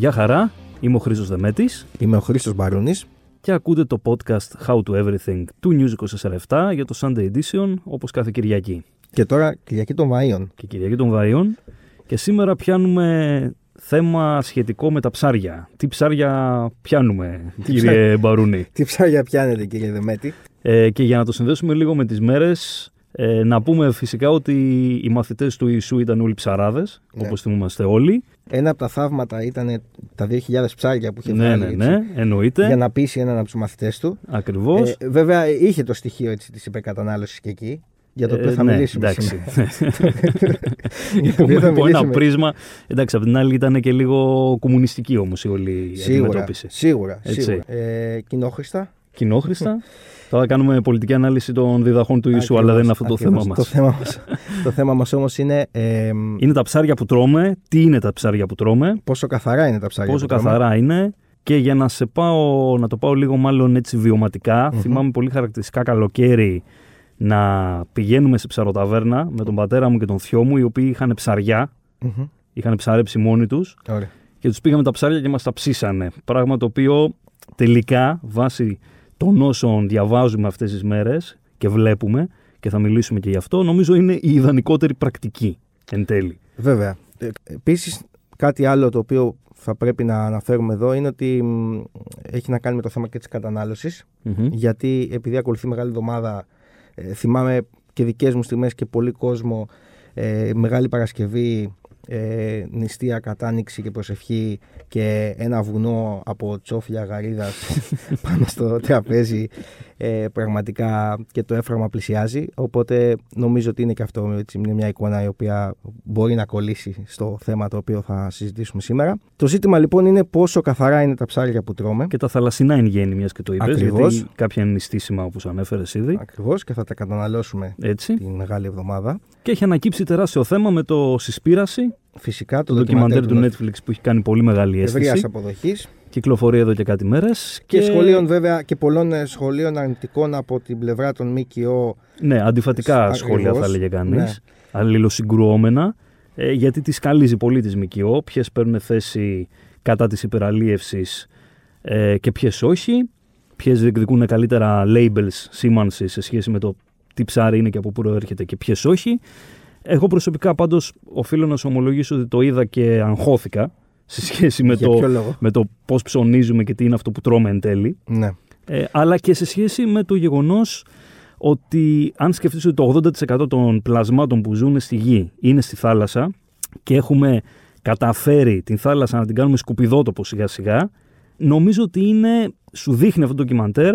Γεια χαρά, είμαι ο Χρήστος Δεμέτης Είμαι ο Χρήστος Μπαρούνης και ακούτε το podcast How to Everything του News 24 για το Sunday Edition όπως κάθε Κυριακή. και τώρα Κυριακή των Βαΐων. Και Κυριακή των Βαΐων και σήμερα πιάνουμε θέμα σχετικό με τα ψάρια. Τι ψάρια πιάνουμε κύριε Μπαρούνη; Τι ψάρια πιάνετε κύριε Δεμέτη; Ε, και για να το συνδέσουμε λίγο με τις μέρες ε, να πούμε φυσικά ότι οι μαθητές του Ιησού ήταν όλοι ψαράδες, Ναι. όπως θυμούμαστε όλοι. Ένα από τα θαύματα ήταν τα 2.000 ψάρια που είχε Ναι, βγάλει, ναι, έτσι, ναι, εννοείται. για να πείσει έναν από τους μαθητές του. Ακριβώς. Ε, βέβαια είχε το στοιχείο έτσι, της υπερκατανάλωσης και εκεί, για το οποίο Ε, θα ναι, μιλήσουμε εντάξει. σήμερα. Για το Υπό οποίο θα υπό ένα μιλήσουμε. πρίσμα. Εντάξει, απ' την άλλη ήταν και λίγο κομμουνιστική όμως η όλη Σίγουρα, αντιμετώπιση. σίγουρα, Έτσι. σίγουρα. Ε, κοινόχρηστα. Κοινόχρηστα. Τώρα κάνουμε πολιτική ανάλυση των διδαχών του Ιησού, αλλά δεν είναι αυτό το Ακριβώς, θέμα Το μας. θέμα μας, το θέμα μας όμως είναι ε, Είναι τα ψάρια που τρώμε. Τι είναι τα ψάρια που τρώμε, πόσο καθαρά είναι τα ψάρια. πόσο που τρώμε. καθαρά είναι. Και για να σε πάω, να το πάω λίγο μάλλον έτσι βιωματικά, Μμμ. θυμάμαι πολύ χαρακτηριστικά καλοκαίρι να πηγαίνουμε σε ψαροταβέρνα με τον πατέρα μου και τον θειό μου, οι οποίοι είχαν ψαριά, Μμμ. είχαν ψαρέψει μόνοι τους Ωραία. και τους πήγαμε τα ψάρια και μας τα ψήσανε. Πράγμα το οποίο τελικά βάσει των όσων διαβάζουμε αυτές τις μέρες και βλέπουμε και θα μιλήσουμε και γι' αυτό, νομίζω είναι η ιδανικότερη πρακτική εν τέλει. Βέβαια. Επίσης, κάτι άλλο το οποίο θα πρέπει να αναφέρουμε εδώ είναι ότι μ, έχει να κάνει με το θέμα και της κατανάλωσης. Μμμ. Γιατί επειδή ακολουθεί μεγάλη εβδομάδα, ε, θυμάμαι και δικές μου στιγμές και πολύ κόσμο, ε, Μεγάλη Παρασκευή, ε, νηστεία, κατάνοιξη και προσευχή και ένα βουνό από τσόφια γαρίδας πάνω στο τραπέζι ε, πραγματικά και το έφραγμα πλησιάζει οπότε νομίζω ότι είναι και αυτό έτσι, μια, μια εικόνα η οποία μπορεί να κολλήσει στο θέμα το οποίο θα συζητήσουμε σήμερα. Το ζήτημα λοιπόν είναι πόσο καθαρά είναι τα ψάρια που τρώμε Και τα θαλασσινά εν γέννη, μιας και το είπες. Ακριβώς. Γιατί κάποια είναι νηστίσιμα όπως ανέφερες ήδη. ακριβώς και θα τα καταναλώσουμε Έτσι. τη μεγάλη εβδομάδα. Και έχει ανακύψει τεράστιο θέμα με το Συσπήραση, Φυσικά το, το ντοκιμαντέρ του Netflix που έχει κάνει πολύ μεγάλη ευρεία αίσθηση. αποδοχής Κυκλοφορεί εδώ και κάτι μέρες. και, σχολείων βέβαια και πολλών ε, σχολείων αρνητικών από την πλευρά των ΜΚΟ. Ναι, αντιφατικά Ακριβώς, σχόλια θα έλεγε κανείς. ναι. Αλληλοσυγκρουόμενα. Ε, γιατί τη σκαλίζει πολύ τη ΜΚΟ. Ποιες παίρνουν θέση κατά της υπεραλίευσης ε, και ποιες όχι. Ποιες διεκδικούν καλύτερα labels σήμανσης σε σχέση με το τι ψάρι είναι και από πού προέρχεται και ποιες όχι. Εγώ προσωπικά πάντως οφείλω να σου ομολογήσω ότι το είδα και αγχώθηκα σε σχέση με Για το, ποιο λόγο; με το πώς ψωνίζουμε και τι είναι αυτό που τρώμε εν τέλει. Ναι. Ε, αλλά και σε σχέση με το γεγονός ότι αν σκεφτείς ότι το 80% των πλασμάτων που ζουν στη γη είναι στη θάλασσα και έχουμε καταφέρει την θάλασσα να την κάνουμε σκουπιδότοπο σιγά σιγά, νομίζω ότι είναι, σου δείχνει αυτό το ντοκιμαντέρ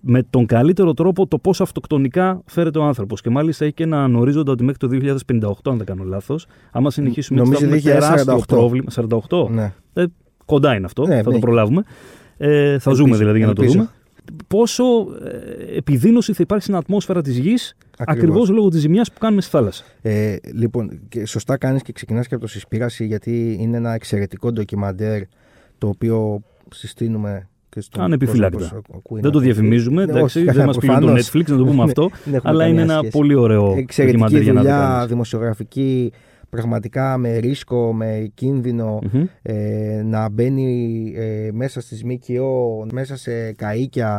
με τον καλύτερο τρόπο το πώς αυτοκτονικά φέρεται ο άνθρωπος. Και μάλιστα έχει και έναν ορίζοντα ότι μέχρι το 2058, αν δεν κάνω λάθος, άμα συνεχίσουμε έτσι, θα Νομίζω έχουμε τεράστιο 2048. πρόβλημα. 48. ναι. Ε, κοντά είναι αυτό, Ναι, θα το ναι. προλάβουμε. Ε, θα Ελπίζω, ζούμε δηλαδή για να το ελπίζω. δούμε. Πόσο ε, επιδείνωση θα υπάρχει στην ατμόσφαιρα της γης Ακριβώς. ακριβώς λόγω της ζημιάς που κάνουμε στη θάλασσα. Ε, λοιπόν, και σωστά κάνεις και ξεκινάς και από το Συσπήραση γιατί είναι ένα εξαιρετικό ντοκιμαντέρ το οποίο συστήνουμε και στον Ανεπιφύλακτα. κόσμο που ακούει Δεν να το ακούει. διαφημίζουμε, Ναι, εντάξει, όχι, δεν καλά, μας πληρώνει το προφανώς. Netflix, να το πούμε αυτό, Δεν έχουμε αλλά είναι καμία ένα σχέση. πολύ ωραίο Εξαιρετική ντοκιμαντέρ για να το δουλειά κάνεις. δημοσιογραφική, πραγματικά με ρίσκο, με κίνδυνο Μμμ. ε, να μπαίνει ε, μέσα στις ΜΚΟ, μέσα σε καΐκια,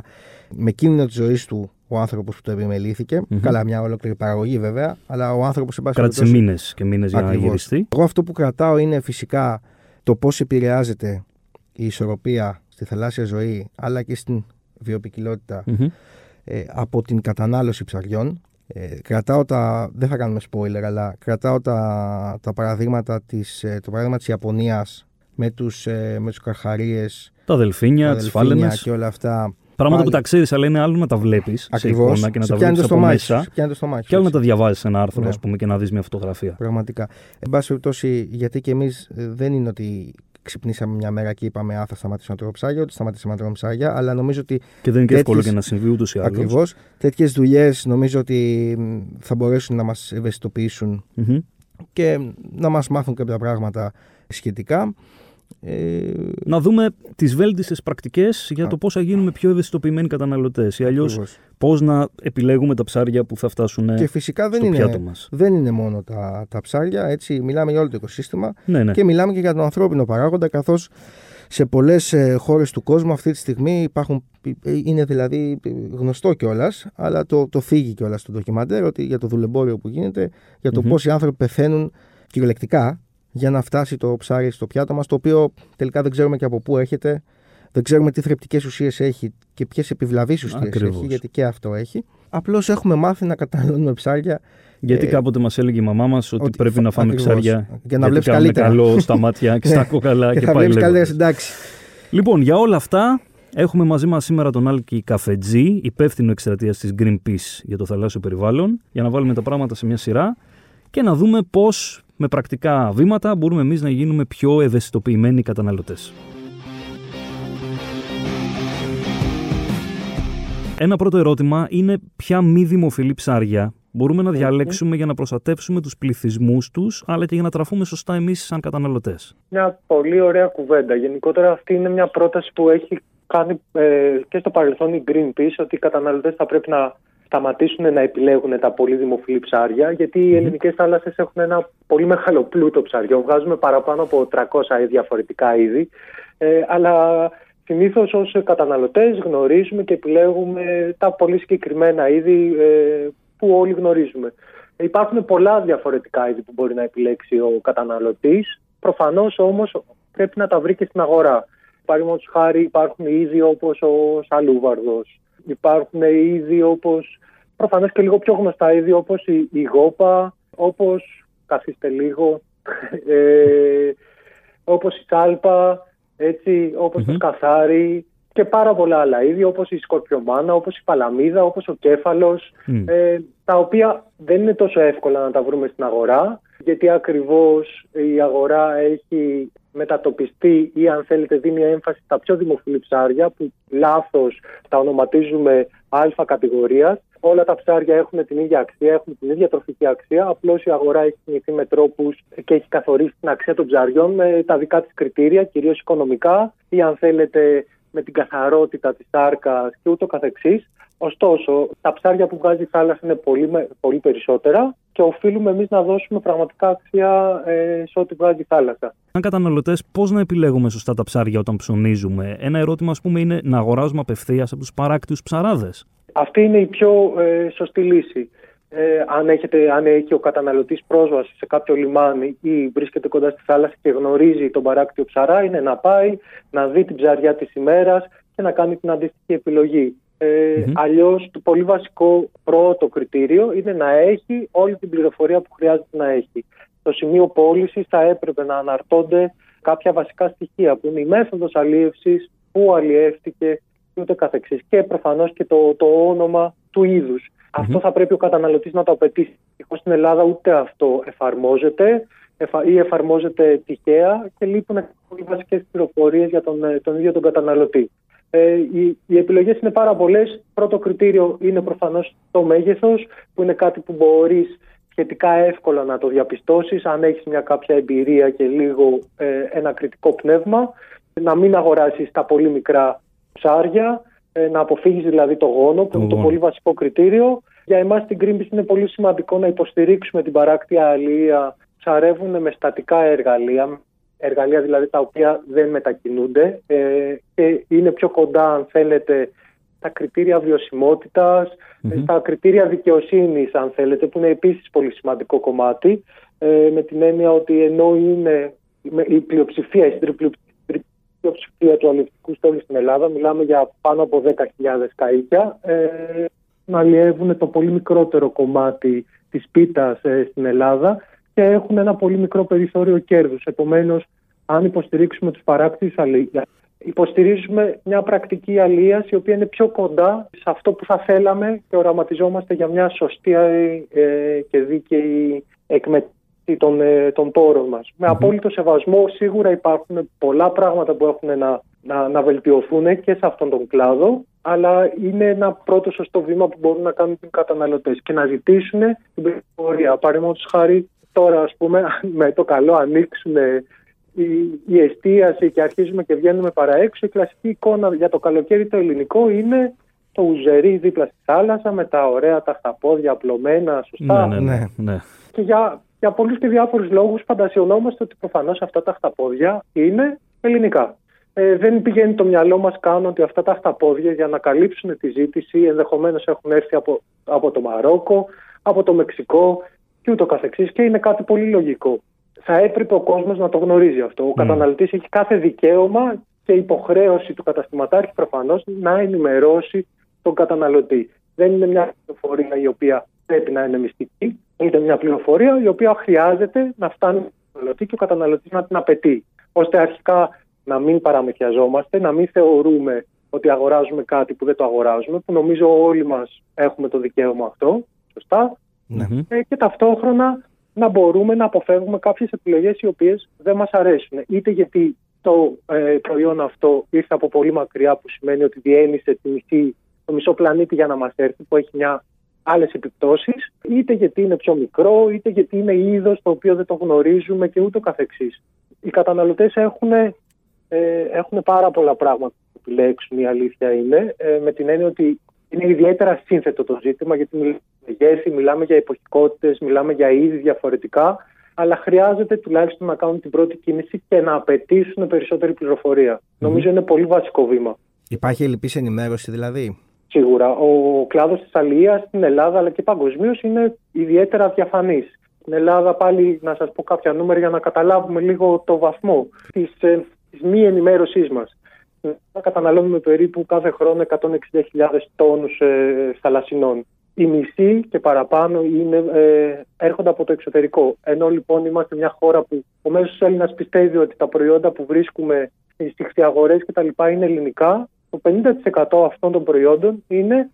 με κίνδυνο της ζωής του ο άνθρωπος που το επιμελήθηκε. Μμμ. Καλά, μια ολόκληρη παραγωγή βέβαια, αλλά ο άνθρωπος σε πάση Κράτησε περιπτώσει, μήνες και μήνες για να Ακριβώς. γυριστεί. Εγώ αυτό που κρατάω είναι φυσικά το πώς επηρεάζεται η ισορροπία στη θαλάσσια ζωή αλλά και στην βιοπικιλότητα Μμμ. ε, από την κατανάλωση ψαριών. Ε, κρατάω τα, δεν θα κάνουμε spoiler, αλλά κρατάω τα, τα παραδείγματα της, ε, το παράδειγμα της Ιαπωνίας με τους, ε, με τους καρχαρίες, Τα δελφίνια, τα τις δελφίνια φάλαινες. και όλα αυτά. Πράγματα Πάλι- που τα ξέρεις, αλλά είναι άλλο να τα βλέπεις σε Ακριβώς, εικόνα και να σε τα πιάνεις βλέπεις το από στομάχι σου, μέσα. σε πιάνεις το στομάχι σου, Και άλλο να έτσι. τα διαβάζεις σε ένα άρθρο, Ναι. ας πούμε, και να δεις μια φωτογραφία. Πραγματικά. Εν πάση περιπτώσει, γιατί και εμείς δεν είναι ότι ξυπνήσαμε μια μέρα και είπαμε Α, θα σταματήσουμε να τρώμε ψάρια, ότι σταματήσαμε να τρώμε ψάρια, αλλά νομίζω ότι Και δεν είναι και εύκολο τέτοιες- και να συμβεί ούτως ή άλλως. ακριβώς τέτοιες δουλειές νομίζω ότι μ, θα μπορέσουν να μας ευαισθητοποιήσουν Μμμ. και να μας μάθουν κάποια πράγματα σχετικά. Ε, Να δούμε τις βέλτιστες πρακτικές για Α. το πώς θα γίνουμε πιο ευαισθητοποιημένοι καταναλωτές ή αλλιώς ακριβώς. πώς να επιλέγουμε τα ψάρια που θα φτάσουν και φυσικά δεν στο είναι, πιάτο μας. Δεν είναι μόνο τα, τα ψάρια, έτσι μιλάμε για όλο το οικοσύστημα Ναι, ναι. και μιλάμε και για τον ανθρώπινο παράγοντα καθώς σε πολλές ε, χώρες του κόσμου αυτή τη στιγμή υπάρχουν, ε, είναι δηλαδή γνωστό κιόλας, αλλά το, το θίγει κιόλας στο ντοκιμαντέρ ότι για το δουλεμπόριο που γίνεται, για το Μμμ. πώς οι άνθρωποι πεθαίνουν κυριολεκτικά για να φτάσει το ψάρι στο πιάτο μας, το οποίο τελικά δεν ξέρουμε και από πού έρχεται, δεν ξέρουμε τι θρεπτικές ουσίες έχει και ποιες επιβλαβείς ουσίες Ακριβώς. έχει, γιατί και αυτό έχει. Απλώς έχουμε μάθει να καταναλώνουμε ψάρια Γιατί Ε, κάποτε μας έλεγε η μαμά μας ότι, ότι πρέπει φα- να φάμε ακριβώς. ψάρια. Για να γιατί βλέπεις κάνουν καλύτερα. καλό στα μάτια και στα Ναι. κόκαλα και, και, θα πάει βλέπεις καλύτερα λέγοντας. στην τάξη. Λοιπόν, για όλα αυτά έχουμε μαζί μας σήμερα τον Άλκη Καφετζή, υπεύθυνο εκστρατείας της Greenpeace για το θαλάσσιο περιβάλλον, για να βάλουμε τα πράγματα σε μια σειρά και να δούμε πώς με πρακτικά βήματα μπορούμε εμείς να γίνουμε πιο ευαισθητοποιημένοι καταναλωτές. Ένα πρώτο ερώτημα είναι ποια μη δημοφιλή ψάρια μπορούμε να διαλέξουμε για να προστατεύσουμε τους πληθυσμούς τους, αλλά και για να τραφούμε σωστά εμείς σαν καταναλωτές. Μια πολύ ωραία κουβέντα. Γενικότερα αυτή είναι μια πρόταση που έχει κάνει ε, και στο παρελθόν η Greenpeace ότι οι καταναλωτές θα πρέπει να σταματήσουν να επιλέγουν τα πολύ δημοφιλή ψάρια γιατί οι ελληνικές θάλασσες έχουν ένα πολύ μεγάλο πλούτο ψαριών. Βγάζουμε παραπάνω από 300 διαφορετικά είδη ε, αλλά συνήθως ως καταναλωτές γνωρίζουμε και επιλέγουμε τα πολύ συγκεκριμένα είδη ε, που όλοι γνωρίζουμε. Υπάρχουν πολλά διαφορετικά είδη που μπορεί να επιλέξει ο καταναλωτής. Προφανώς όμως πρέπει να τα βρει και στην αγορά. Παραδείγματος χάρη υπάρχουν είδη όπως ο σαλούβαρδος. Υπάρχουν είδη όπως, προφανώς και λίγο πιο γνωστά είδη όπως η, η γόπα, όπως, καθίστε λίγο, ε, όπως η σάλπα, έτσι, όπως το Μμμ. σκαθάρι και πάρα πολλά άλλα είδη όπως η σκορπιομάνα, όπως η παλαμίδα, όπως ο κέφαλος Μμ. ε, τα οποία δεν είναι τόσο εύκολα να τα βρούμε στην αγορά γιατί ακριβώς η αγορά έχει μετατοπιστεί ή αν θέλετε δίνει έμφαση στα πιο δημοφιλή ψάρια που λάθος τα ονοματίζουμε α κατηγορίας. Όλα τα ψάρια έχουν την ίδια αξία, έχουν την ίδια τροφική αξία. Απλώς η αγορά έχει κινηθεί με τρόπους και έχει καθορίσει την αξία των ψαριών με τα δικά της κριτήρια, κυρίως οικονομικά ή αν θέλετε με την καθαρότητα της σάρκας και ούτω καθεξής. Ωστόσο, τα ψάρια που βγάζει η θάλασσα είναι πολύ, με- πολύ περισσότερα και οφείλουμε εμείς να δώσουμε πραγματικά αξία ε, σε ό,τι βγάζει η θάλασσα. Σαν καταναλωτές, πώς να επιλέγουμε σωστά τα ψάρια όταν ψωνίζουμε; Ένα ερώτημα, ας πούμε, είναι να αγοράζουμε απευθείας από τους παράκτιους ψαράδες. Αυτή είναι η πιο ε, σωστή λύση. Ε, αν, έχετε, αν έχει ο καταναλωτής πρόσβαση σε κάποιο λιμάνι ή βρίσκεται κοντά στη θάλασσα και γνωρίζει τον παράκτιο ψαρά, είναι να πάει, να δει την ψαριά της ημέρας και να κάνει την αντίστοιχη επιλογή. Ε, Μμμ. Αλλιώς το πολύ βασικό πρώτο κριτήριο είναι να έχει όλη την πληροφορία που χρειάζεται να έχει. Στο σημείο πώλησης θα έπρεπε να αναρτώνται κάποια βασικά στοιχεία που είναι η μέθοδος αλίευσης, πού αλλιεύτηκε και ούτω καθεξής. Και προφανώς και το, το όνομα του είδους. Αυτό θα πρέπει ο καταναλωτής να το απαιτήσει. Δυστυχώς στην Ελλάδα ούτε αυτό εφαρμόζεται εφα- ή εφαρμόζεται τυχαία και λείπουν πολύ βασικές πληροφορίες για τον, ε, τον ίδιο τον καταναλωτή. Ε, οι, οι επιλογές είναι πάρα πολλές. Πρώτο κριτήριο είναι προφανώς το μέγεθος, που είναι κάτι που μπορείς σχετικά εύκολα να το διαπιστώσεις αν έχεις μια κάποια εμπειρία και λίγο ε, ένα κριτικό πνεύμα. Να μην αγοράσεις τα πολύ μικρά ψάρια, ε, να αποφύγεις δηλαδή το γόνο, που Το είναι το γόνο. πολύ βασικό κριτήριο. Για εμάς στην Greenpeace είναι πολύ σημαντικό να υποστηρίξουμε την παράκτια αλία. Ψαρεύουν με στατικά εργαλεία, εργαλεία δηλαδή τα οποία δεν μετακινούνται. Ε, και είναι πιο κοντά αν θέλετε τα κριτήρια βιωσιμότητας, Μμμ. στα κριτήρια δικαιοσύνης αν θέλετε που είναι επίσης πολύ σημαντικό κομμάτι. Ε, με την έννοια ότι ενώ είναι με- η πλειοψηφία, η συντριπλειοψηφία πλειοψηφία του αλληλευτικού στόλου στην Ελλάδα, μιλάμε για πάνω από 10.000 καΐκια, ε, να αλλιεύουν το πολύ μικρότερο κομμάτι της πίτας ε, στην Ελλάδα και έχουν ένα πολύ μικρό περιθώριο κέρδους. Επομένως, αν υποστηρίξουμε τους παράκτης αλληλεία, υποστηρίζουμε μια πρακτική αλίας η οποία είναι πιο κοντά σε αυτό που θα θέλαμε και οραματιζόμαστε για μια σωστή ε, και δίκαιη εκμετάλλευση των, ε, των πόρων μας. Με απόλυτο σεβασμό σίγουρα υπάρχουν πολλά πράγματα που έχουν να, να, να βελτιωθούν και σε αυτόν τον κλάδο αλλά είναι ένα πρώτο σωστό βήμα που μπορούν να κάνουν οι καταναλωτές και να ζητήσουν την πληροφορία. Παραδείγματος χάρη τώρα ας πούμε με το καλό ανοίξουν η, η εστίαση και αρχίζουμε και βγαίνουμε παρά έξω, η κλασική εικόνα για το καλοκαίρι το ελληνικό είναι το ουζερί δίπλα στη θάλασσα με τα ωραία τα χταπόδια απλωμένα, σωστά. Ναι, ναι, ναι. ναι. Και για, για πολλούς και διάφορους λόγους φαντασιωνόμαστε ότι προφανώς αυτά τα χταπόδια είναι ελληνικά. Ε, δεν πηγαίνει το μυαλό μας καν ότι αυτά τα χταπόδια για να καλύψουν τη ζήτηση ενδεχομένως έχουν έρθει από, από το Μαρόκο, από το Μεξικό και ούτω καθεξής και είναι κάτι πολύ λογικό. Θα έπρεπε ο κόσμος να το γνωρίζει αυτό. Ο mm. καταναλωτής έχει κάθε δικαίωμα και υποχρέωση του καταστηματάρχη προφανώς να ενημερώσει τον καταναλωτή. Δεν είναι μια πληροφορία η οποία πρέπει να είναι μυστική, είναι μια πληροφορία η οποία χρειάζεται να φτάνει στον καταναλωτή και ο καταναλωτής να την απαιτεί. ώστε αρχικά να μην παραμεθιαζόμαστε, να μην θεωρούμε ότι αγοράζουμε κάτι που δεν το αγοράζουμε, που νομίζω όλοι μας έχουμε το δικαίωμα αυτό, σωστά, ναι. ε, και ταυτόχρονα να μπορούμε να αποφεύγουμε κάποιες επιλογές οι οποίες δεν μας αρέσουν. Είτε γιατί το ε, προϊόν αυτό ήρθε από πολύ μακριά, που σημαίνει ότι διένυσε τη μισή, το μισό πλανήτη για να μας έρθει, που έχει μια άλλες επιπτώσεις, είτε γιατί είναι πιο μικρό, είτε γιατί είναι είδος το οποίο δεν το γνωρίζουμε και ούτω καθεξής. Οι καταναλωτές έχουν, ε, έχουν πάρα πολλά πράγματα που επιλέξουν, η αλήθεια είναι, ε, με την έννοια ότι είναι ιδιαίτερα σύνθετο το ζήτημα, γιατί μιλάμε για γεύση, μιλάμε για εποχικότητες, μιλάμε για είδη διαφορετικά, αλλά χρειάζεται τουλάχιστον να κάνουν την πρώτη κίνηση και να απαιτήσουν περισσότερη Νομίζω είναι πολύ βασικό βήμα. Υπάρχει ελλειπής ενημέρωση δηλαδή; Σίγουρα. Ο κλάδος της αλληλείας στην Ελλάδα αλλά και παγκοσμίως είναι ιδιαίτερα διαφανής. Στην Ελλάδα, πάλι να σας πω κάποια νούμερα για να καταλάβουμε λίγο το βαθμό της ε, μη ενημέρωσής μας. Καταναλώνουμε περίπου κάθε χρόνο 160.000 τόνους ε, θαλασσινών. Οι μισοί και παραπάνω είναι, ε, έρχονται από το εξωτερικό. Ενώ λοιπόν είμαστε μια χώρα που ο μέσος Έλληνας πιστεύει ότι τα προϊόντα που βρίσκουμε στις χτιαγορέ κτλ. είναι ελληνικά, το 50% αυτών των προϊόντων είναι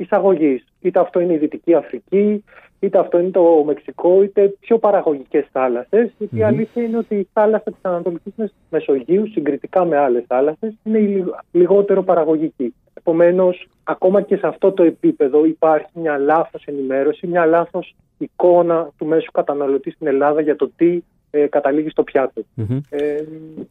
εισαγωγής. Είτε αυτό είναι η Δυτική Αφρική, είτε αυτό είναι το Μεξικό, είτε πιο παραγωγικές θάλασσες. Γιατί η αλήθεια είναι ότι η θάλασσα της Ανατολικής Μεσογείου, συγκριτικά με άλλες θάλασσες, είναι λιγότερο παραγωγική. Επομένως, ακόμα και σε αυτό το επίπεδο υπάρχει μια λάθος ενημέρωση, μια λάθος εικόνα του μέσου καταναλωτής στην Ελλάδα για το τι ε, καταλήγει στο πιάτο. Ε,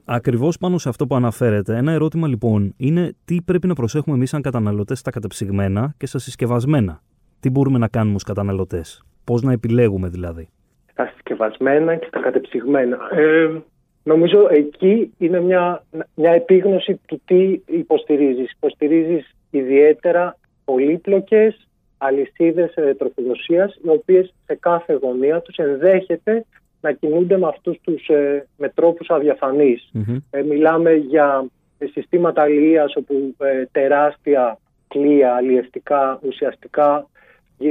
Ακριβώς πάνω σε αυτό που αναφέρετε, ένα ερώτημα λοιπόν είναι τι πρέπει να προσέχουμε εμείς σαν καταναλωτές στα κατεψυγμένα και στα συσκευασμένα; Τι μπορούμε να κάνουμε ως καταναλωτές, πώς να επιλέγουμε δηλαδή; Στα συσκευασμένα και στα κατεψυγμένα. Ε, νομίζω εκεί είναι μια, μια επίγνωση του τι υποστηρίζεις. Υποστηρίζεις ιδιαίτερα πολύπλοκες αλυσίδες ε, τροφοδοσίας, οι οποίες σε κάθε γωνία τους ενδέχεται να κινούνται με αυτούς τους, ε, με τρόπους Ε, μιλάμε για συστήματα αλληλείας όπου ε, τεράστια κλία αλλιευτικά ουσιαστικά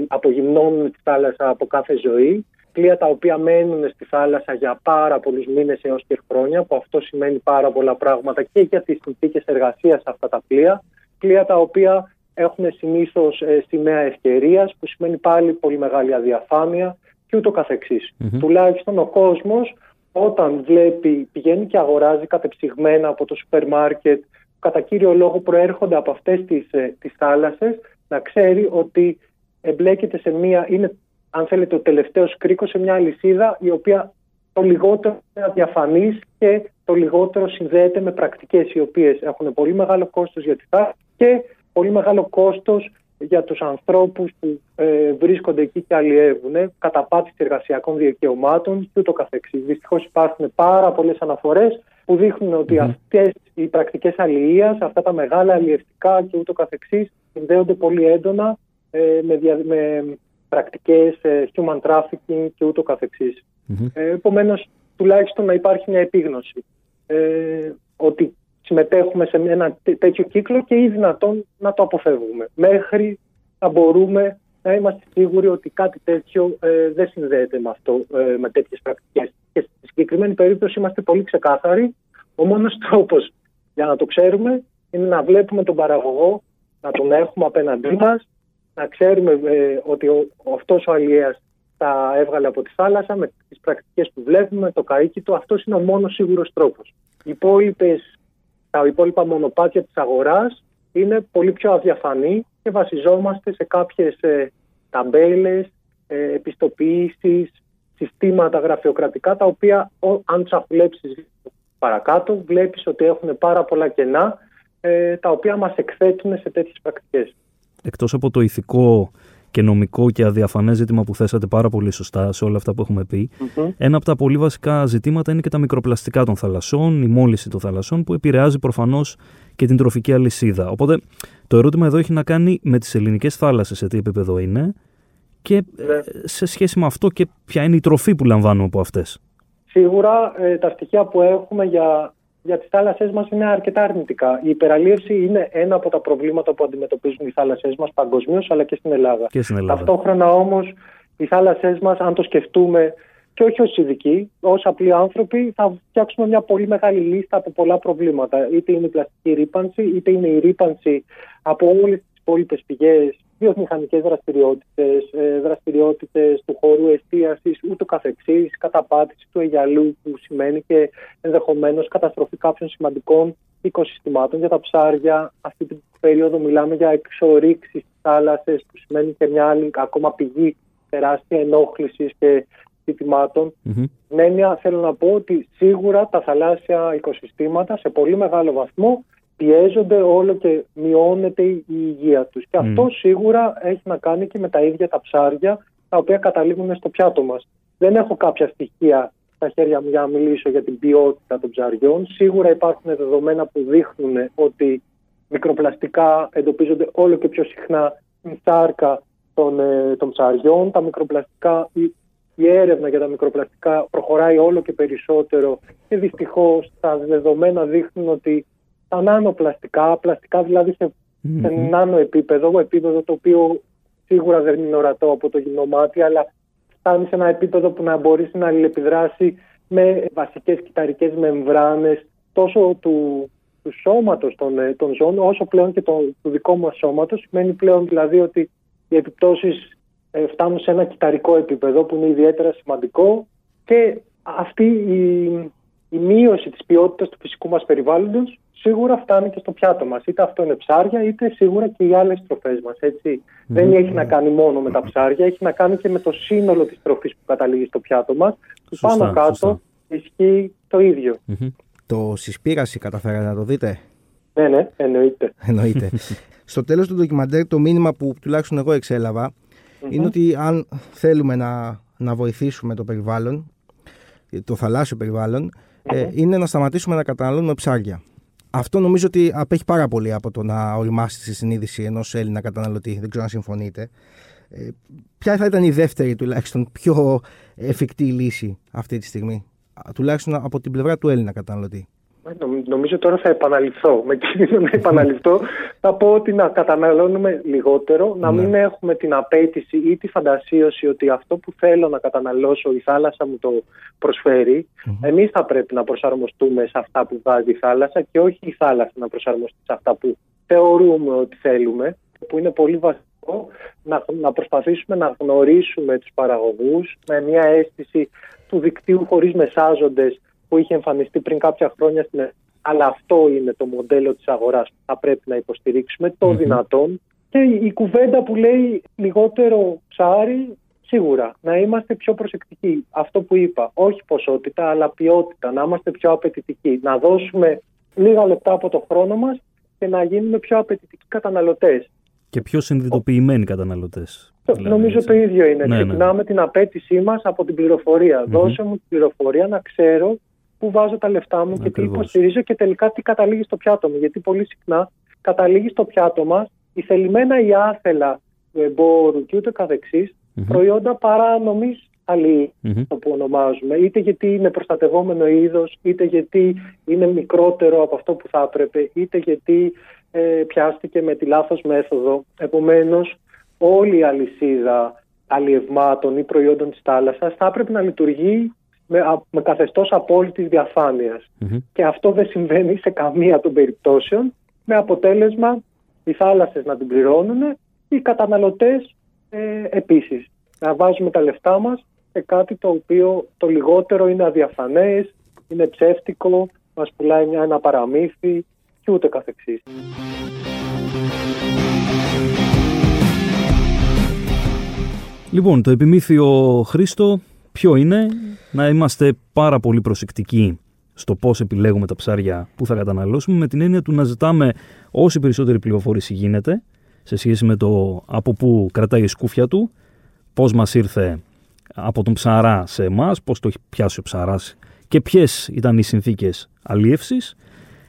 απογυμνώνουν τη θάλασσα από κάθε ζωή. Πλοία τα οποία μένουν στη θάλασσα για πάρα πολλούς μήνες έως και χρόνια, που αυτό σημαίνει πάρα πολλά πράγματα και για τις συνθήκες εργασίας αυτά τα πλοία. Πλοία τα οποία έχουν συνήθως ε, σημαία ευκαιρίας, που σημαίνει πάλι πολύ μεγάλη αδιαφάνεια και ούτω καθεξής. Mm-hmm. Τουλάχιστον ο κόσμος όταν βλέπει, πηγαίνει και αγοράζει κατεψυγμένα από το σούπερ μάρκετ, κατά κύριο λόγο προέρχονται από αυτές τις, ε, τις θάλασσες, να ξέρει ότι εμπλέκεται σε μία, είναι αν θέλετε ο τελευταίος κρίκος σε μια αλυσίδα η οποία το λιγότερο είναι αδιαφανής και το λιγότερο συνδέεται με πρακτικές οι οποίες έχουν πολύ μεγάλο κόστος για τη θάλασσα και πολύ μεγάλο κόστος για τους ανθρώπους που ε, βρίσκονται εκεί και αλλιεύουν, ε, καταπάτηση εργασιακών δικαιωμάτων και ούτω καθεξής. Δυστυχώς υπάρχουν πάρα πολλές αναφορές που δείχνουν ότι mm-hmm. αυτές οι πρακτικές αλληλείας, αυτά τα μεγάλα αλλιευτικά και ούτω καθεξής, συνδέονται πολύ έντονα ε, με, δια, με πρακτικές ε, human trafficking και ούτω καθεξής. Mm-hmm. Ε, επομένως, τουλάχιστον να υπάρχει μια επίγνωση ε, ότι συμμετέχουμε σε ένα τέτοιο κύκλο και ή δυνατόν να το αποφεύγουμε. Μέχρι να μπορούμε να είμαστε σίγουροι ότι κάτι τέτοιο ε, δεν συνδέεται με αυτό, ε, με τέτοιες πρακτικές. Και στη συγκεκριμένη περίπτωση είμαστε πολύ ξεκάθαροι. Ο μόνος τρόπος για να το ξέρουμε είναι να βλέπουμε τον παραγωγό, να τον έχουμε απέναντί μας, να ξέρουμε ε, ότι ο, αυτός ο αλλιέας τα έβγαλε από τη θάλασσα με τις πρακτικές που βλέπουμε, το καίκι του. Αυτός είναι ο μόνος σίγουρος τρόπος. Οι υπόλοιπες τα υπόλοιπα μονοπάτια της αγοράς είναι πολύ πιο αδιαφανή και βασιζόμαστε σε κάποιες ε, ταμπέλες, ε, επιστοποιήσεις, συστήματα γραφειοκρατικά τα οποία ο, αν τους παρακάτω βλέπεις ότι έχουν πάρα πολλά κενά ε, τα οποία μας εκθέτουν σε τέτοιες πρακτικές. εκτός από το ηθικό και νομικό και αδιαφανές ζήτημα που θέσατε πάρα πολύ σωστά σε όλα αυτά που έχουμε πει. Ένα από τα πολύ βασικά ζητήματα είναι και τα μικροπλαστικά των θαλασσών, η μόλυση των θαλασσών που επηρεάζει προφανώς και την τροφική αλυσίδα. Οπότε το ερώτημα εδώ έχει να κάνει με τις ελληνικές θάλασσες, σε τι επίπεδο είναι και ναι. σε σχέση με αυτό και ποια είναι η τροφή που λαμβάνουμε από αυτές. Σίγουρα ε, τα στοιχεία που έχουμε για για τι θάλασσές μας είναι αρκετά αρνητικά. Η υπεραλίευση είναι ένα από τα προβλήματα που αντιμετωπίζουν οι θάλασσές μας παγκοσμίως αλλά και στην Ελλάδα. Και στην Ελλάδα. Ταυτόχρονα όμως οι θάλασσές μας, αν το σκεφτούμε και όχι ως ειδικοί, ως απλοί άνθρωποι, θα φτιάξουμε μια πολύ μεγάλη λίστα από πολλά προβλήματα. Είτε είναι η πλαστική ρήπανση, είτε είναι η ρήπανση από όλες τις υπόλοιπες πηγές βιομηχανικές δραστηριότητες, ε, δραστηριότητες του χώρου εστίασης, ούτω καθεξής, καταπάτηση του αιγιαλού που σημαίνει και ενδεχομένως καταστροφή κάποιων σημαντικών οικοσυστημάτων για τα ψάρια. Αυτή την περίοδο μιλάμε για εξορίξεις στις θάλασσες που σημαίνει και μια άλλη ακόμα πηγή τεράστια ενόχλησης και ζητημάτων. Mm-hmm. θέλω να πω ότι σίγουρα τα θαλάσσια οικοσυστήματα σε πολύ μεγάλο βαθμό πιέζονται όλο και μειώνεται η υγεία τους. Και αυτό σίγουρα έχει να κάνει και με τα ίδια τα ψάρια τα οποία καταλήγουν στο πιάτο μας. Δεν έχω κάποια στοιχεία στα χέρια μου για να μιλήσω για την ποιότητα των ψαριών. Σίγουρα υπάρχουν δεδομένα που δείχνουν ότι μικροπλαστικά εντοπίζονται όλο και πιο συχνά στην σάρκα των, ε, των ψαριών. Τα μικροπλαστικά, η, η έρευνα για τα μικροπλαστικά προχωράει όλο και περισσότερο και δυστυχώς τα δεδομένα δείχνουν ότι τα νανοπλαστικά, πλαστικά δηλαδή σε, mm-hmm. σε νάνο επίπεδο, επίπεδο το οποίο σίγουρα δεν είναι ορατό από το γυμνομάτι, αλλά φτάνει σε ένα επίπεδο που να μπορείς να αλληλεπιδράσει με βασικές κυταρικές μεμβράνες τόσο του, του σώματος των, ε, των ζώων όσο πλέον και το, του δικού μας σώματος. Σημαίνει πλέον δηλαδή ότι οι επιπτώσεις ε, φτάνουν σε ένα κυταρικό επίπεδο που είναι ιδιαίτερα σημαντικό και αυτή η, η μείωση της ποιότητας του φυσικού μας περιβάλλοντος σίγουρα φτάνει και στο πιάτο μας. Είτε αυτό είναι ψάρια, είτε σίγουρα και οι άλλες τροφές μας. Δεν έχει να κάνει μόνο με τα ψάρια, έχει να κάνει και με το σύνολο της τροφής που καταλήγει στο πιάτο μας. Που πάνω κάτω ισχύει το ίδιο. Το συσπήραση καταφέρατε να το δείτε; Ναι, ναι, εννοείται. εννοείται. στο τέλος του ντοκιμαντέρ το μήνυμα που τουλάχιστον εγώ είναι ότι αν θέλουμε να, να βοηθήσουμε το περιβάλλον, το θαλάσσιο ε, είναι να σταματήσουμε να καταναλώνουμε ψάρια. Αυτό νομίζω ότι απέχει πάρα πολύ από το να οριμάσεις τη συνείδηση ενός Έλληνα καταναλωτή. Δεν ξέρω αν συμφωνείτε. Ε, ποια θα ήταν η δεύτερη τουλάχιστον πιο εφικτή λύση αυτή τη στιγμή, τουλάχιστον από την πλευρά του Έλληνα καταναλωτή; Νομίζω τώρα θα επαναληφθώ. Με κίνδυνο να επαναληφθώ, θα πω ότι να καταναλώνουμε λιγότερο, να μην ναι. έχουμε την απέτηση ή τη φαντασίωση ότι αυτό που θέλω να καταναλώσω η θάλασσα μου το προσφέρει. Mm-hmm. Εμείς θα πρέπει να προσαρμοστούμε σε αυτά που βάζει η θάλασσα και όχι η θάλασσα να προσαρμοστεί σε αυτά που θεωρούμε ότι θέλουμε, που είναι πολύ βασικό να, να προσπαθήσουμε να γνωρίσουμε τους παραγωγούς με μια αίσθηση του δικτύου χωρίς μεσάζοντες που είχε εμφανιστεί πριν κάποια χρόνια στην Ελλάδα. Αλλά αυτό είναι το μοντέλο της αγοράς που θα πρέπει να υποστηρίξουμε το δυνατόν. Και η κουβέντα που λέει λιγότερο ψάρι, σίγουρα να είμαστε πιο προσεκτικοί. Αυτό που είπα, όχι ποσότητα αλλά ποιότητα, να είμαστε πιο απαιτητικοί. Να δώσουμε λίγα λεπτά από το χρόνο μας και να γίνουμε πιο απαιτητικοί καταναλωτές. Και πιο συνειδητοποιημένοι καταναλωτές. Δηλαδή, Νομίζω το ίδιο είναι. Ναι, ναι. Ξεκινάμε την απέτησή μας από την πληροφορία. Δώσε μου την πληροφορία να ξέρω πού βάζω τα λεφτά μου και τι υποστηρίζω και τελικά τι καταλήγει στο πιάτο μου. Γιατί πολύ συχνά καταλήγει στο πιάτο μας η θελημένα ή άθελα του εμπόρου και ούτε καθεξής, προϊόντα παράνομης αλληλή, το που ονομάζουμε. Είτε γιατί είναι προστατευόμενο είδος, είτε γιατί είναι μικρότερο από αυτό που θα έπρεπε, είτε γιατί ε, πιάστηκε με τη λάθος μέθοδο. Επομένως, όλη η αλυσίδα αλλιευμάτων ή προϊόντων της θάλασσας θα έπρεπε να λειτουργεί με, με καθεστώς απόλυτης Και αυτό δεν συμβαίνει σε καμία των περιπτώσεων με αποτέλεσμα οι θάλασσες να την πληρώνουν οι καταναλωτές ε, επίσης. Να βάζουμε τα λεφτά μας σε κάτι το οποίο το λιγότερο είναι αδιαφανές, είναι ψεύτικο, μας πουλάει μια, ένα παραμύθι και ούτε καθεξής. Λοιπόν, το επιμήθειο Χρήστο ποιο είναι να είμαστε πάρα πολύ προσεκτικοί στο πώς επιλέγουμε τα ψάρια που θα καταναλώσουμε, με την έννοια του να ζητάμε όση περισσότερη πληροφόρηση γίνεται σε σχέση με το από πού κρατάει η σκούφια του, πώς μας ήρθε από τον ψαρά σε εμάς, πώς το έχει πιάσει ο ψαράς και ποιες ήταν οι συνθήκες αλίευσης.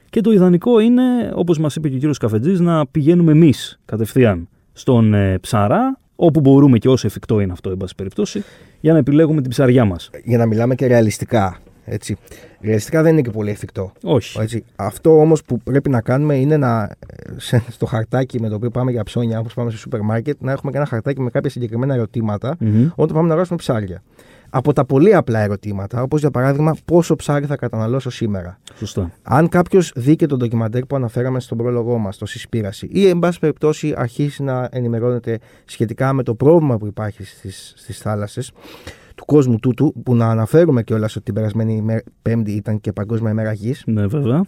Και το ιδανικό είναι, όπως μας είπε και ο κύριος Καφετζής, να πηγαίνουμε εμείς κατευθείαν στον ε, ψαρά, όπου μπορούμε και όσο εφικτό είναι αυτό, εν πάση περιπτώσει, για να επιλέγουμε την ψαριά μας. Για να μιλάμε και ρεαλιστικά. Έτσι. Ρεαλιστικά δεν είναι και πολύ εφικτό. Όχι. Έτσι. Αυτό όμως που πρέπει να κάνουμε είναι να, σε- στο χαρτάκι με το οποίο πάμε για ψώνια, όπως πάμε στο σούπερ μάρκετ, να έχουμε και ένα χαρτάκι με κάποια συγκεκριμένα ερωτήματα Μμμ. όταν πάμε να αγοράσουμε ψάρια. Από τα πολύ απλά ερωτήματα, όπως για παράδειγμα, πόσο ψάρι θα καταναλώσω σήμερα. Σωστά. Αν κάποιος δει και το ντοκιμαντέρ που αναφέραμε στον πρόλογό μας, το Συσπήραση, ή εν πάση περιπτώσει αρχίσει να ενημερώνεται σχετικά με το πρόβλημα που υπάρχει στις στις θάλασσες του κόσμου τούτου, που να αναφέρουμε κιόλας ότι την περασμένη ημέρα- Πέμπτη ήταν και Παγκόσμια ημέρα γης, Ναι, βέβαια.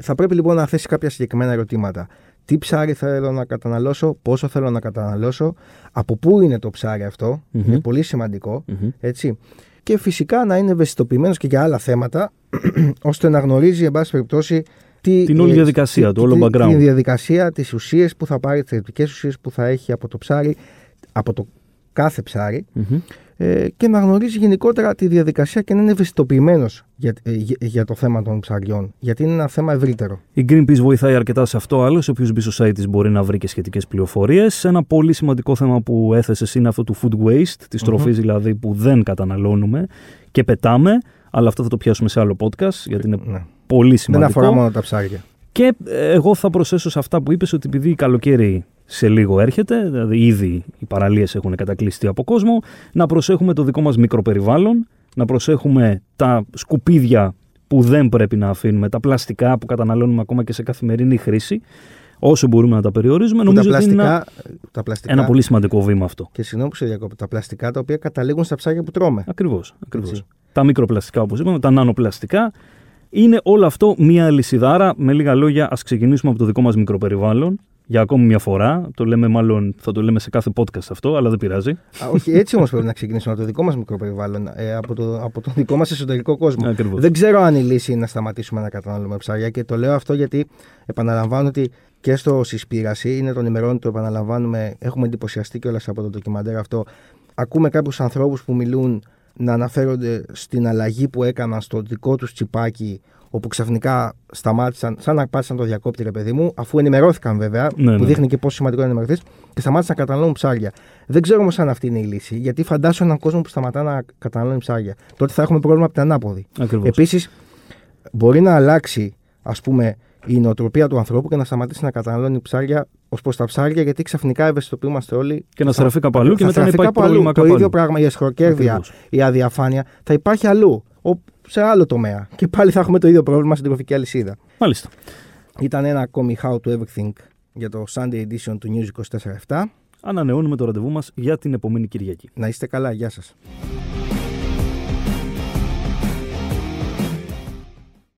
θα πρέπει λοιπόν να θέσει κάποια συγκεκριμένα ερωτήματα. Τι ψάρι θέλω να καταναλώσω, πόσο θέλω να καταναλώσω, από πού είναι το ψάρι αυτό, Μμμ. είναι πολύ σημαντικό, Μμμ. έτσι. Και φυσικά να είναι ευαισθητοποιημένος και για άλλα θέματα, ώστε να γνωρίζει, εν πάση περιπτώσει, τι, Την όλη ε, διαδικασία, τι- το όλο τι- background. Τη διαδικασία, τις ουσίες που θα πάρει, τις θρεπτικέ ουσίες που θα έχει από το ψάρι, από το κάθε ψάρι, Μμμ. Ε, και να γνωρίζει γενικότερα τη διαδικασία και να είναι ευαισθητοποιημένος για, ε, για, για το θέμα των ψαριών. Γιατί είναι ένα θέμα ευρύτερο. Η Greenpeace βοηθάει αρκετά σε αυτό. Άλλος, όποιο μπει στο site της μπορεί να βρει και σχετικές πληροφορίες. Ένα πολύ σημαντικό θέμα που έθεσες είναι αυτό του food waste, της τροφής δηλαδή που δεν καταναλώνουμε και πετάμε. Αλλά αυτό θα το πιάσουμε σε άλλο podcast γιατί είναι Ναι. πολύ Δεν σημαντικό. αφορά μόνο τα ψάρια. Και ε, εγώ θα προσθέσω σε αυτά που είπες ότι επειδή καλοκαίρι σε λίγο έρχεται, δηλαδή ήδη οι παραλίες έχουν κατακλειστεί από κόσμο, να προσέχουμε το δικό μας μικροπεριβάλλον, να προσέχουμε τα σκουπίδια που δεν πρέπει να αφήνουμε, τα πλαστικά που καταναλώνουμε ακόμα και σε καθημερινή χρήση, όσο μπορούμε να τα περιορίζουμε. Που τα Νομίζω ότι είναι ένα, πλαστικά, τα πλαστικά ένα πολύ σημαντικό βήμα αυτό. Και συγγνώμη που σε διακόπτω. Τα πλαστικά τα οποία καταλήγουν στα ψάρια που τρώμε. Ακριβώς, ακριβώς. Έτσι. Τα μικροπλαστικά όπως είπαμε, τα νανοπλαστικά, είναι όλο αυτό μία λυσιδάρα. Με λίγα λόγια, ας ξεκινήσουμε από το δικό μας μικροπεριβάλλον. Για ακόμη μια φορά, το λέμε μάλλον, θα το λέμε σε κάθε podcast αυτό, αλλά δεν πειράζει. Α, όχι, έτσι όμως πρέπει να ξεκινήσουμε από το δικό μας μικροπεριβάλλον, ε, από, το, από τον δικό μας εσωτερικό κόσμο. Ακριβώς. Δεν ξέρω αν η λύση είναι να σταματήσουμε να καταναλώνουμε ψάρια και το λέω αυτό γιατί επαναλαμβάνω ότι και στο Συσπήραση είναι τον ημερών το επαναλαμβάνουμε. Έχουμε εντυπωσιαστεί κιόλας από το ντοκιμαντέρ αυτό. Ακούμε κάποιους ανθρώπους που μιλούν να αναφέρονται στην αλλαγή που έκαναν στο δικό τους τσιπάκι όπου ξαφνικά σταμάτησαν, σαν να πάτησαν το διακόπτη, ρε παιδί μου, αφού ενημερώθηκαν βέβαια, Ναι, που ναι. δείχνει και πόσο σημαντικό είναι να ενημερωθείς, και σταμάτησαν να καταναλώνουν ψάρια. Δεν ξέρω όμως αν αυτή είναι η λύση, γιατί φαντάσου έναν κόσμο που σταματά να καταναλώνει ψάρια. Τότε θα έχουμε πρόβλημα από την ανάποδη. Ακριβώς. Επίσης, μπορεί να αλλάξει ας πούμε, η νοοτροπία του ανθρώπου και να σταματήσει να καταναλώνει ψάρια ως προς τα ψάρια, γιατί ξαφνικά ευαισθητοποιούμαστε όλοι. Και να στραφεί κάπου αλλού και θα μετά να στραφεί υπάρχει κάπου αλλού. πρόβλημα Το κάπου ίδιο αλλού. πράγμα, η εσχροκέρδεια, Ακριβώς. η αδιαφάνεια θα υπάρχει αλλού. ο- Σε άλλο τομέα. Και πάλι θα έχουμε το ίδιο πρόβλημα στην τροφική αλυσίδα. Μάλιστα. Ήταν ένα ακόμη How to Everything για το Sunday Edition του News 24-7. Ανανεώνουμε το ραντεβού μας για την επόμενη Κυριακή. Να είστε καλά. Γεια σας.